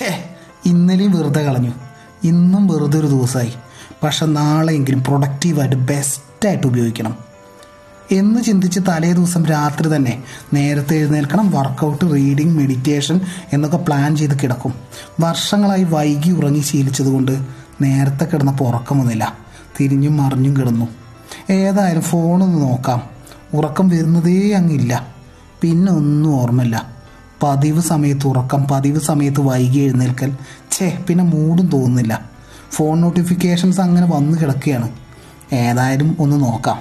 ഛേ ഇന്നലെയും വെറുതെ കളഞ്ഞു. ഇന്നും വെറുതെ ഒരു ദിവസമായി. പക്ഷെ നാളെയെങ്കിലും പ്രൊഡക്റ്റീവായിട്ട് ബെസ്റ്റായിട്ട് ഉപയോഗിക്കണം. എന്ന് ചിന്തിച്ച് തലേ ദിവസം രാത്രി തന്നെ നേരത്തെ എഴുന്നേൽക്കണം വർക്കൗട്ട് റീഡിംഗ് മെഡിറ്റേഷൻ എന്നൊക്കെ പ്ലാൻ ചെയ്ത് കിടക്കും. വർഷങ്ങളായി വൈകി ഉറങ്ങി ശീലിച്ചതുകൊണ്ട് നേരത്തെ കിടന്നപ്പോൾ ഉറക്കമൊന്നുമില്ല തിരിഞ്ഞും മറിഞ്ഞും കിടന്നു. ഏതായാലും ഫോണൊന്ന് നോക്കാം. ഉറക്കം വരുന്നതേ അങ്ങില്ല പിന്നെ ഒന്നും ഓർമ്മയില്ല. പതിവ് സമയത്ത് ഉറക്കം പതിവ് സമയത്ത് വൈകി എഴുന്നേൽക്കൽ. ഛേ പിന്നെ മൂടും തോന്നുന്നില്ല. ഫോൺ നോട്ടിഫിക്കേഷൻസ് അങ്ങനെ വന്നു കിടക്കുകയാണ്. ഏതായാലും ഒന്ന് നോക്കാം.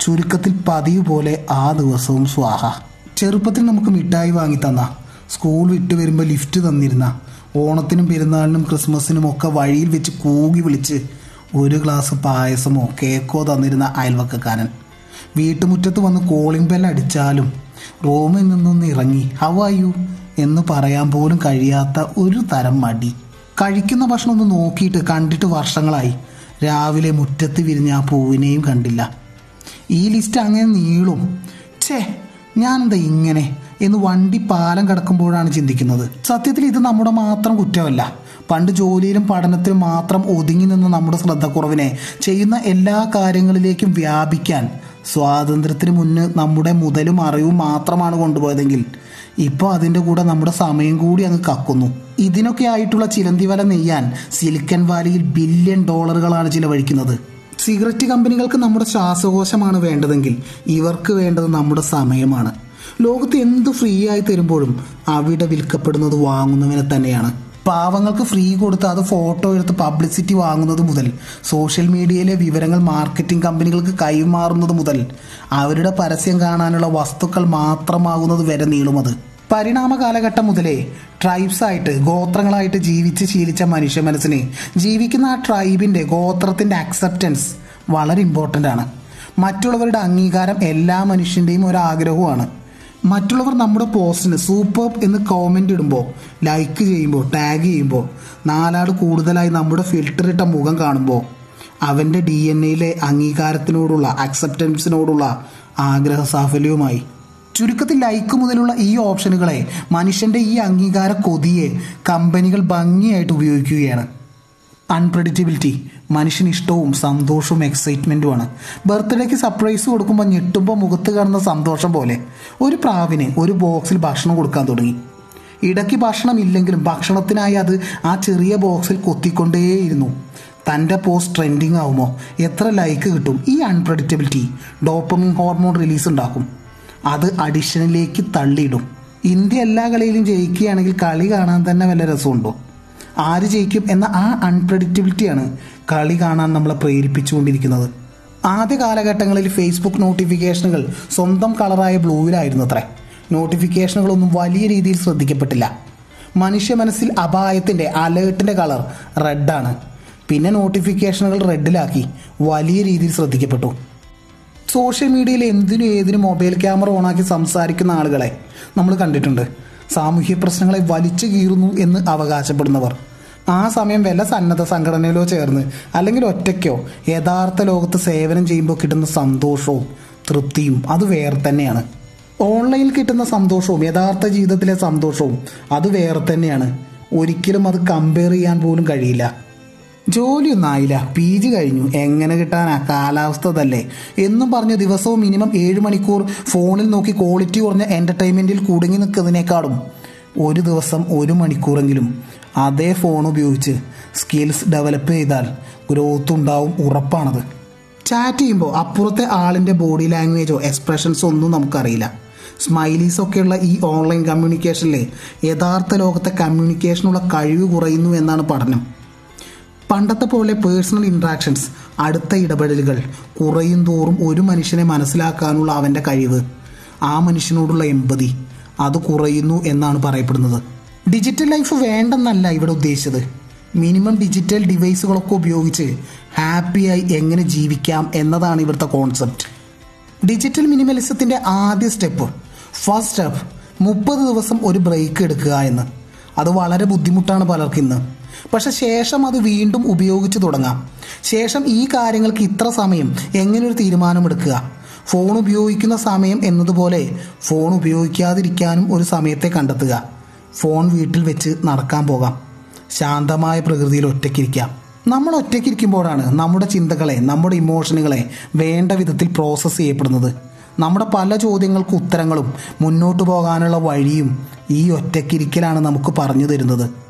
ചുരുക്കത്തിൽ പതിവ് പോലെ ആ ദിവസവും സ്വാഹ. ചെറുപ്പത്തിൽ നമുക്ക് മിഠായി വാങ്ങി തന്ന. സ്കൂൾ വിട്ട് വരുമ്പോൾ ലിഫ്റ്റ് തന്നിരുന്ന. ഓണത്തിനും പെരുന്നാളിനും ക്രിസ്മസിനും ഒക്കെ വഴിയിൽ വെച്ച് കൂകി വിളിച്ച് ഒരു ഗ്ലാസ് പായസമോ കേക്കോ തന്നിരുന്ന അയൽവക്കക്കാരൻ. വീട്ടുമുറ്റത്ത് വന്ന് കോളിംഗ് ബെൽ അടിച്ചാലും റൂമിൽ നിന്നൊന്ന് ഇറങ്ങി ഹൗ ആർ യു എന്ന് പറയാൻ പോലും കഴിയാത്ത ഒരു തരം മടി. കഴിക്കുന്ന ഭക്ഷണം ഒന്ന് നോക്കിയിട്ട് കണ്ടിട്ട് വർഷങ്ങളായി. രാവിലെ മുറ്റത്ത് വിരിഞ്ഞ ആ പൂവിനെയും കണ്ടില്ല. ഈ ലിസ്റ്റ് അങ്ങനെ നീളും. ഛേ ഞാനെന്താ ഇങ്ങനെ? എന്ന് വണ്ടി പാലം കടക്കുമ്പോഴാണ് ചിന്തിക്കുന്നത്. സത്യത്തിൽ ഇത് നമ്മുടെ മാത്രം കുറ്റമല്ല. പണ്ട് ജോലിയിലും പഠനത്തിലും മാത്രം ഒതുങ്ങി നിന്ന നമ്മുടെ ശ്രദ്ധക്കുറവിനെ ചെയ്യുന്ന എല്ലാ കാര്യങ്ങളിലേക്കും വ്യാപിക്കാൻ സ്വാതന്ത്ര്യത്തിന് മുന്നേ നമ്മുടെ മുതലും അറിവും മാത്രമാണ് കൊണ്ടുപോയതെങ്കിൽ ഇപ്പോൾ അതിന്റെ കൂടെ നമ്മുടെ സമയം കൂടി അങ്ങ് കക്കുന്നു. ഇതിനൊക്കെ ആയിട്ടുള്ള ചിലന്തി വല നെയ്യാൻ സിലിക്കൻ വാലിയിൽ ബില്യൺ ഡോളറുകളാണ് ചിലവഴിക്കുന്നത്. സിഗരറ്റ് കമ്പനികൾക്ക് നമ്മുടെ ശ്വാസകോശമാണ് വേണ്ടതെങ്കിൽ ഇവർക്ക് വേണ്ടത് നമ്മുടെ സമയമാണ്. ലോകത്ത് എന്ത് ഫ്രീ ആയി തരുമ്പോഴും അവിടെ വിൽക്കപ്പെടുന്നത് വാങ്ങുന്നവനെ തന്നെയാണ്. പാവങ്ങൾക്ക് ഫ്രീ കൊടുത്ത് അത് ഫോട്ടോ എടുത്ത് പബ്ലിസിറ്റി വാങ്ങുന്നത് മുതൽ സോഷ്യൽ മീഡിയയിലെ വിവരങ്ങൾ മാർക്കറ്റിംഗ് കമ്പനികൾക്ക് കൈമാറുന്നത് മുതൽ അവരുടെ പരസ്യം കാണാനുള്ള വസ്തുക്കൾ മാത്രമാകുന്നത് വരെ നീളുമത് പരിണാമ കാലഘട്ടം മുതലേ ട്രൈബ്സ് ആയിട്ട് ഗോത്രങ്ങളായിട്ട് ജീവിച്ച് ശീലിച്ച മനുഷ്യ മനസ്സിനെ ജീവിക്കുന്ന ആ ട്രൈബിന്റെ ഗോത്രത്തിന്റെ അക്സെപ്റ്റൻസ് വളരെ ഇമ്പോർട്ടന്റ് ആണ്. മറ്റുള്ളവരുടെ അംഗീകാരം എല്ലാ മനുഷ്യന്റെയും ഒരു ആഗ്രഹവുമാണ്. മറ്റുള്ളവർ നമ്മുടെ പോസ്റ്റിന് സൂപ്പർ എന്ന് കോമന്റ് ഇടുമ്പോൾ ലൈക്ക് ചെയ്യുമ്പോൾ ടാഗ് ചെയ്യുമ്പോൾ നാലാട് കൂടുതലായി നമ്മുടെ ഫിൽറ്റർ ഇട്ട മുഖം കാണുമ്പോൾ അവന്റെ ഡി എൻ എയിലെ അംഗീകാരത്തിനോടുള്ള അക്സെപ്റ്റൻസിനോടുള്ള ആഗ്രഹ സാഫല്യവുമായി. ചുരുക്കത്തിൽ ലൈക്ക് മുതലുള്ള ഈ ഓപ്ഷനുകളെ മനുഷ്യന്റെ ഈ അംഗീകാര കൊതിയെ കമ്പനികൾ ഭംഗിയായിട്ട് ഉപയോഗിക്കുകയാണ്. അൺപ്രഡിക്റ്റബിലിറ്റി മനുഷ്യന് ഇഷ്ടവും സന്തോഷവും എക്സൈറ്റ്മെന്റുമാണ് ബർത്ത്ഡേക്ക് സർപ്രൈസ് കൊടുക്കുമ്പോൾ ഞെട്ടുമ്പോൾ മുഖത്ത് കാണുന്ന സന്തോഷം പോലെ. ഒരു പ്രാവിന് ഒരു ബോക്സിൽ ഭക്ഷണം കൊടുക്കാൻ തുടങ്ങി. ഇടയ്ക്ക് ഭക്ഷണം ഇല്ലെങ്കിലും ഭക്ഷണത്തിനായി അത് ആ ചെറിയ ബോക്സിൽ കൊത്തിക്കൊണ്ടേയിരുന്നു. തന്റെ പോസ്റ്റ് ട്രെൻഡിങ് ആവുമോ? എത്ര ലൈക്ക് കിട്ടും? ഈ അൺപ്രഡിക്റ്റബിലിറ്റി ഡോപ്പമിൻ ഹോർമോൺ റിലീസ് ഉണ്ടാക്കും. അത് അഡിഷനിലേക്ക് തള്ളിയിടും. ഇന്ത്യ എല്ലാ കളിയിലും ജയിക്കുകയാണെങ്കിൽ കളി കാണാൻ തന്നെ വല്ല രസമുണ്ടോ? ആര് ജയിക്കും എന്ന ആ അൺപ്രഡിക്റ്റബിലിറ്റിയാണ് കളി കാണാൻ നമ്മളെ പ്രേരിപ്പിച്ചുകൊണ്ടിരിക്കുന്നത്. ആദ്യ കാലഘട്ടങ്ങളിൽ ഫേസ്ബുക്ക് നോട്ടിഫിക്കേഷനുകൾ സ്വന്തം കളറായ ബ്ലൂവിലായിരുന്നു അത്രേ നോട്ടിഫിക്കേഷനുകളൊന്നും വലിയ രീതിയിൽ ശ്രദ്ധിക്കപ്പെട്ടില്ല. മനുഷ്യ മനസ്സിൽ അപായത്തിന്റെ അലേർട്ടിന്റെ കളർ റെഡാണ് പിന്നെ നോട്ടിഫിക്കേഷനുകൾ റെഡിലാക്കി വലിയ രീതിയിൽ ശ്രദ്ധിക്കപ്പെട്ടു. സോഷ്യൽ മീഡിയയിൽ എന്തിനും ഏതിനും മൊബൈൽ ക്യാമറ ഓണാക്കി സംസാരിക്കുന്ന ആളുകളെ നമ്മൾ കണ്ടിട്ടുണ്ട്. സാമൂഹ്യ പ്രശ്നങ്ങളെ വലിച്ചു കീറുന്നു എന്ന് അവകാശപ്പെടുന്നവർ. ആ സമയം വല്ല സന്നദ്ധ സംഘടനയിലോ ചേർന്ന് അല്ലെങ്കിൽ ഒറ്റയ്ക്കോ യഥാർത്ഥ ലോകത്ത് സേവനം ചെയ്യുമ്പോൾ കിട്ടുന്ന സന്തോഷവും തൃപ്തിയും അത് വേറെ തന്നെയാണ്. ഓൺലൈനിൽ കിട്ടുന്ന സന്തോഷവും യഥാർത്ഥ ജീവിതത്തിലെ സന്തോഷവും അത് വേറെ തന്നെയാണ്. ഒരിക്കലും അത് കമ്പയർ ചെയ്യാൻ പോലും കഴിയില്ല. ജോലിയൊന്നും ആയില്ല പി ജി കഴിഞ്ഞു. എങ്ങനെ കിട്ടാനാ? കാലാവസ്ഥ തല്ലേ എന്നും പറഞ്ഞ് ദിവസവും മിനിമം ഏഴ് മണിക്കൂർ ഫോണിൽ നോക്കി ക്വാളിറ്റി കുറഞ്ഞ എന്റർടൈൻമെന്റിൽ കുടുങ്ങി നിൽക്കുന്നതിനേക്കാളും ഒരു ദിവസം ഒരു മണിക്കൂറെങ്കിലും അതേ ഫോൺ ഉപയോഗിച്ച് സ്കിൽസ് ഡെവലപ്പ് ചെയ്താൽ ഗ്രോത്ത് ഉണ്ടാവും ഉറപ്പാണത്. ചാറ്റ് ചെയ്യുമ്പോൾ അപ്പുറത്തെ ആളിന്റെ ബോഡി ലാംഗ്വേജോ എക്സ്പ്രഷൻസോ ഒന്നും നമുക്കറിയില്ല. സ്മൈലീസ് ഒക്കെയുള്ള ഈ ഓൺലൈൻ കമ്മ്യൂണിക്കേഷനിലെ യഥാർത്ഥ ലോകത്തെ കമ്മ്യൂണിക്കേഷനുള്ള കഴിവ് കുറയുന്നു എന്നാണ് പഠനം. പണ്ടത്തെ പോലെ പേഴ്സണൽ ഇൻട്രാക്ഷൻസ് അടുത്ത ഇടപെടലുകൾ കുറയും തോറും ഒരു മനുഷ്യനെ മനസ്സിലാക്കാനുള്ള അവന്റെ കഴിവ് ആ മനുഷ്യനോടുള്ള എമ്പതി അത് കുറയുന്നു എന്നാണ് പറയപ്പെടുന്നത്. ഡിജിറ്റൽ ലൈഫ് വേണ്ടെന്നല്ല ഇവിടെ ഉദ്ദേശിച്ചത്. മിനിമം ഡിജിറ്റൽ ഡിവൈസുകളൊക്കെ ഉപയോഗിച്ച് ഹാപ്പിയായി എങ്ങനെ ജീവിക്കാം എന്നതാണ് ഇവിടുത്തെ കോൺസെപ്റ്റ് ഡിജിറ്റൽ മിനിമലിസത്തിന്റെ ആദ്യ സ്റ്റെപ്പ് ഫസ്റ്റ് സ്റ്റെപ്പ് മുപ്പത് ദിവസം ഒരു ബ്രേക്ക് എടുക്കുക എന്ന്. അത് വളരെ ബുദ്ധിമുട്ടാണ് പലർക്കും ഇന്ന്. പക്ഷെ ശേഷം അത് വീണ്ടും ഉപയോഗിച്ച് തുടങ്ങാം. ശേഷം ഈ കാര്യങ്ങൾക്ക് ഇത്ര സമയം എങ്ങനെ ഒരു തീരുമാനമെടുക്കുക? ഫോൺ ഉപയോഗിക്കുന്ന സമയം എന്നതുപോലെ ഫോൺ ഉപയോഗിക്കാതിരിക്കാനും ഒരു സമയത്തെ കണ്ടെത്തുക. ഫോൺ വീട്ടിൽ വെച്ച് നടക്കാൻ പോകാം. ശാന്തമായ പ്രകൃതിയിൽ ഒറ്റയ്ക്കിരിക്കാം. നമ്മൾ ഒറ്റയ്ക്കിരിക്കുമ്പോഴാണ് നമ്മുടെ ചിന്തകളെ നമ്മുടെ ഇമോഷനുകളെ വേണ്ട വിധത്തിൽ പ്രോസസ്സ് ചെയ്യപ്പെടുന്നത്. നമ്മുടെ പല ചോദ്യങ്ങൾക്ക് ഉത്തരങ്ങളും മുന്നോട്ട് പോകാനുള്ള വഴിയും ഈ ഒറ്റയ്ക്കിരിക്കലാണ് നമുക്ക് പറഞ്ഞു തരുന്നത്.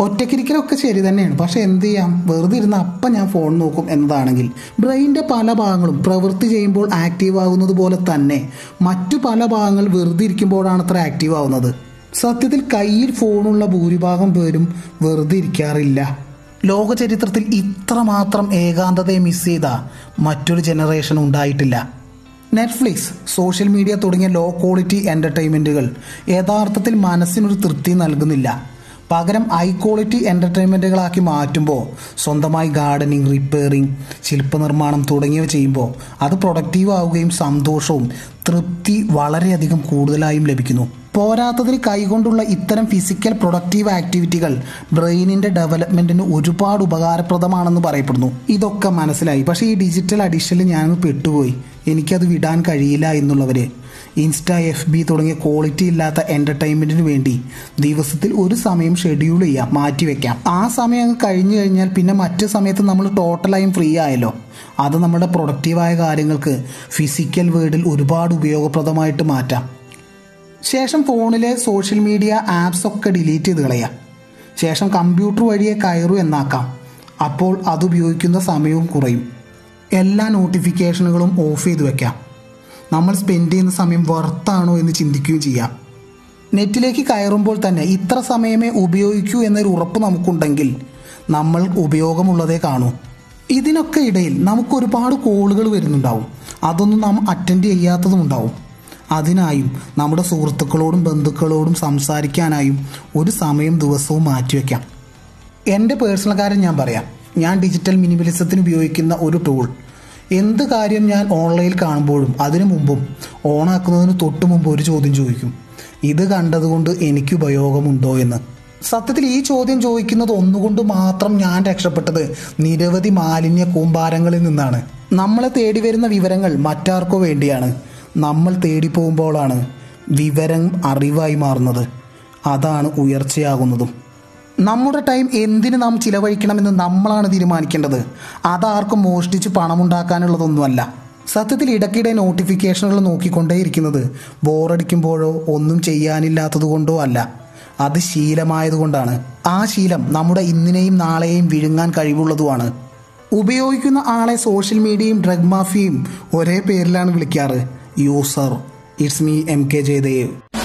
ഒറ്റയ്ക്കിരിക്കലൊക്കെ ശരി തന്നെയാണ്. പക്ഷെ എന്ത് ചെയ്യാം? വെറുതെ ഇരുന്ന് അപ്പം ഞാൻ ഫോൺ നോക്കും എന്നതാണെങ്കിൽ. ബ്രെയിന്റെ പല ഭാഗങ്ങളും പ്രവൃത്തി ചെയ്യുമ്പോൾ ആക്റ്റീവ് ആകുന്നത് പോലെ തന്നെ മറ്റു പല ഭാഗങ്ങൾ വെറുതെ ഇരിക്കുമ്പോഴാണ് അത്ര ആക്റ്റീവ് ആവുന്നത്. സത്യത്തിൽ കയ്യിൽ ഫോണുള്ള ഭൂരിഭാഗം പേരും വെറുതെ ഇരിക്കാറില്ല. ലോകചരിത്രത്തിൽ ഇത്രമാത്രം ഏകാന്തതയെ മിസ് ചെയ്ത മറ്റൊരു ജനറേഷൻ ഉണ്ടായിട്ടില്ല. നെറ്റ്ഫ്ലിക്സ് സോഷ്യൽ മീഡിയ തുടങ്ങിയ ലോ ക്വാളിറ്റി എന്റർടൈൻമെന്റുകൾ യഥാർത്ഥത്തിൽ മനസ്സിനൊരു തൃപ്തി നൽകുന്നില്ല. പകരം ഹൈ ക്വാളിറ്റി എന്റർടൈൻമെന്റുകളാക്കി മാറ്റുമ്പോൾ സ്വന്തമായി ഗാർഡനിങ് റിപ്പയറിംഗ് ശില്പനിർമ്മാണം തുടങ്ങിയവ ചെയ്യുമ്പോൾ അത് പ്രൊഡക്റ്റീവ് ആവുകയും സന്തോഷവും തൃപ്തി വളരെയധികം കൂടുതലായും ലഭിക്കുന്നു. പോരാത്തതിന് കൈകൊണ്ടുള്ള ഇത്തരം ഫിസിക്കൽ പ്രൊഡക്റ്റീവ് ആക്ടിവിറ്റികൾ ബ്രെയിനിന്റെ ഡെവലപ്മെന്റിന് ഒരുപാട് ഉപകാരപ്രദമാണെന്ന് പറയപ്പെടുന്നു. ഇതൊക്കെ മനസ്സിലായി. പക്ഷേ ഈ ഡിജിറ്റൽ അഡീഷനിൽ ഞാനൊന്ന് പെട്ടുപോയി. എനിക്കത് വിടാൻ കഴിയില്ല എന്നുള്ളവര്. ഇൻസ്റ്റ എഫ് ബി തുടങ്ങിയ ക്വാളിറ്റി ഇല്ലാത്ത എന്റർടൈൻമെന്റിന് വേണ്ടി ദിവസത്തിൽ ഒരു സമയം ഷെഡ്യൂൾ ചെയ്യാം മാറ്റിവെക്കാം ആ സമയം അങ്ങ് കഴിഞ്ഞു കഴിഞ്ഞാൽ പിന്നെ മറ്റു സമയത്ത് നമ്മൾ ടോട്ടലായും ഫ്രീ ആയല്ലോ. അത് നമ്മുടെ പ്രൊഡക്റ്റീവായ കാര്യങ്ങൾക്ക് ഫിസിക്കൽ വേർഡിൽ ഒരുപാട് ഉപയോഗപ്രദമായിട്ട് മാറ്റാം. ശേഷം ഫോണിലെ സോഷ്യൽ മീഡിയ ആപ്സ് ഒക്കെ ഡിലീറ്റ് ചെയ്ത് കളയാം. ശേഷം കമ്പ്യൂട്ടർ വഴിയെ കയറു എന്നാക്കാം. അപ്പോൾ അത് ഉപയോഗിക്കുന്ന സമയവും കുറയും. എല്ലാ നോട്ടിഫിക്കേഷനുകളും ഓഫ് ചെയ്ത് വെക്കാം. നമ്മൾ സ്പെൻഡ് ചെയ്യുന്ന സമയം വർത്താണോ എന്ന് ചിന്തിക്കുകയും ചെയ്യാം. നെറ്റിലേക്ക് കയറുമ്പോൾ തന്നെ ഇത്ര സമയമേ ഉപയോഗിക്കൂ എന്നൊരു ഉറപ്പ് നമുക്കുണ്ടെങ്കിൽ നമ്മൾ ഉപയോഗമുള്ളതേ കാണൂ. ഇതിനൊക്കെ ഇടയിൽ നമുക്ക് ഒരുപാട് കോളുകൾ വരുന്നുണ്ടാവും. അതൊന്നും നാം അറ്റൻഡ് ചെയ്യാത്തതും ഉണ്ടാവും. അതിനായും നമ്മുടെ സുഹൃത്തുക്കളോടും ബന്ധുക്കളോടും സംസാരിക്കാനായും ഒരു സമയം ദിവസവും മാറ്റിവെക്കാം എന്റെ പേഴ്സണൽ കാര്യം ഞാൻ പറയാം. ഞാൻ ഡിജിറ്റൽ മിനിമലിസത്തിന് ഉപയോഗിക്കുന്ന ഒരു ടൂൾ എന്ത് കാര്യം ഞാൻ ഓൺലൈനിൽ കാണുമ്പോഴും അതിനു മുമ്പും ഓണാക്കുന്നതിന് തൊട്ട് മുമ്പ് ഒരു ചോദ്യം ചോദിക്കും. ഇത് കണ്ടതുകൊണ്ട് എനിക്ക് ഉപയോഗമുണ്ടോ എന്ന്. സത്യത്തിൽ ഈ ചോദ്യം ചോദിക്കുന്നത് ഒന്നുകൊണ്ട് മാത്രം ഞാൻ രക്ഷപ്പെട്ടത് നിരവധി മാലിന്യ കൂമ്പാരങ്ങളിൽ നിന്നാണ്. നമ്മളെ തേടി വരുന്ന വിവരങ്ങൾ മറ്റാർക്കോ വേണ്ടിയാണ്. നമ്മൾ തേടി തേടിപ്പോകുമ്പോഴാണ് വിവരം അറിവായി മാറുന്നത്. അതാണ് ഉയർച്ചയാകുന്നതും. നമ്മുടെ ടൈം എന്തിന് നാം ചിലവഴിക്കണമെന്ന് നമ്മളാണ് തീരുമാനിക്കേണ്ടത്? അതാർക്കും മോഷ്ടിച്ച് പണമുണ്ടാക്കാനുള്ളതൊന്നുമല്ല. സത്യത്തിൽ ഇടയ്ക്കിടെ നോട്ടിഫിക്കേഷനുകൾ നോക്കിക്കൊണ്ടേയിരിക്കുന്നത് ബോറടിക്കുമ്പോഴോ ഒന്നും ചെയ്യാനില്ലാത്തത് കൊണ്ടോ അല്ല. അത് ശീലമായതുകൊണ്ടാണ്. ആ ശീലം നമ്മുടെ ഇന്നിനെയും നാളെയും വിഴുങ്ങാൻ കഴിവുള്ളതുമാണ്. ഉപയോഗിക്കുന്ന ആളെ സോഷ്യൽ മീഡിയയും ഡ്രഗ് മാഫിയയും ഒരേ പേരിലാണ് വിളിക്കാറ്. User it's me M K Jayadev.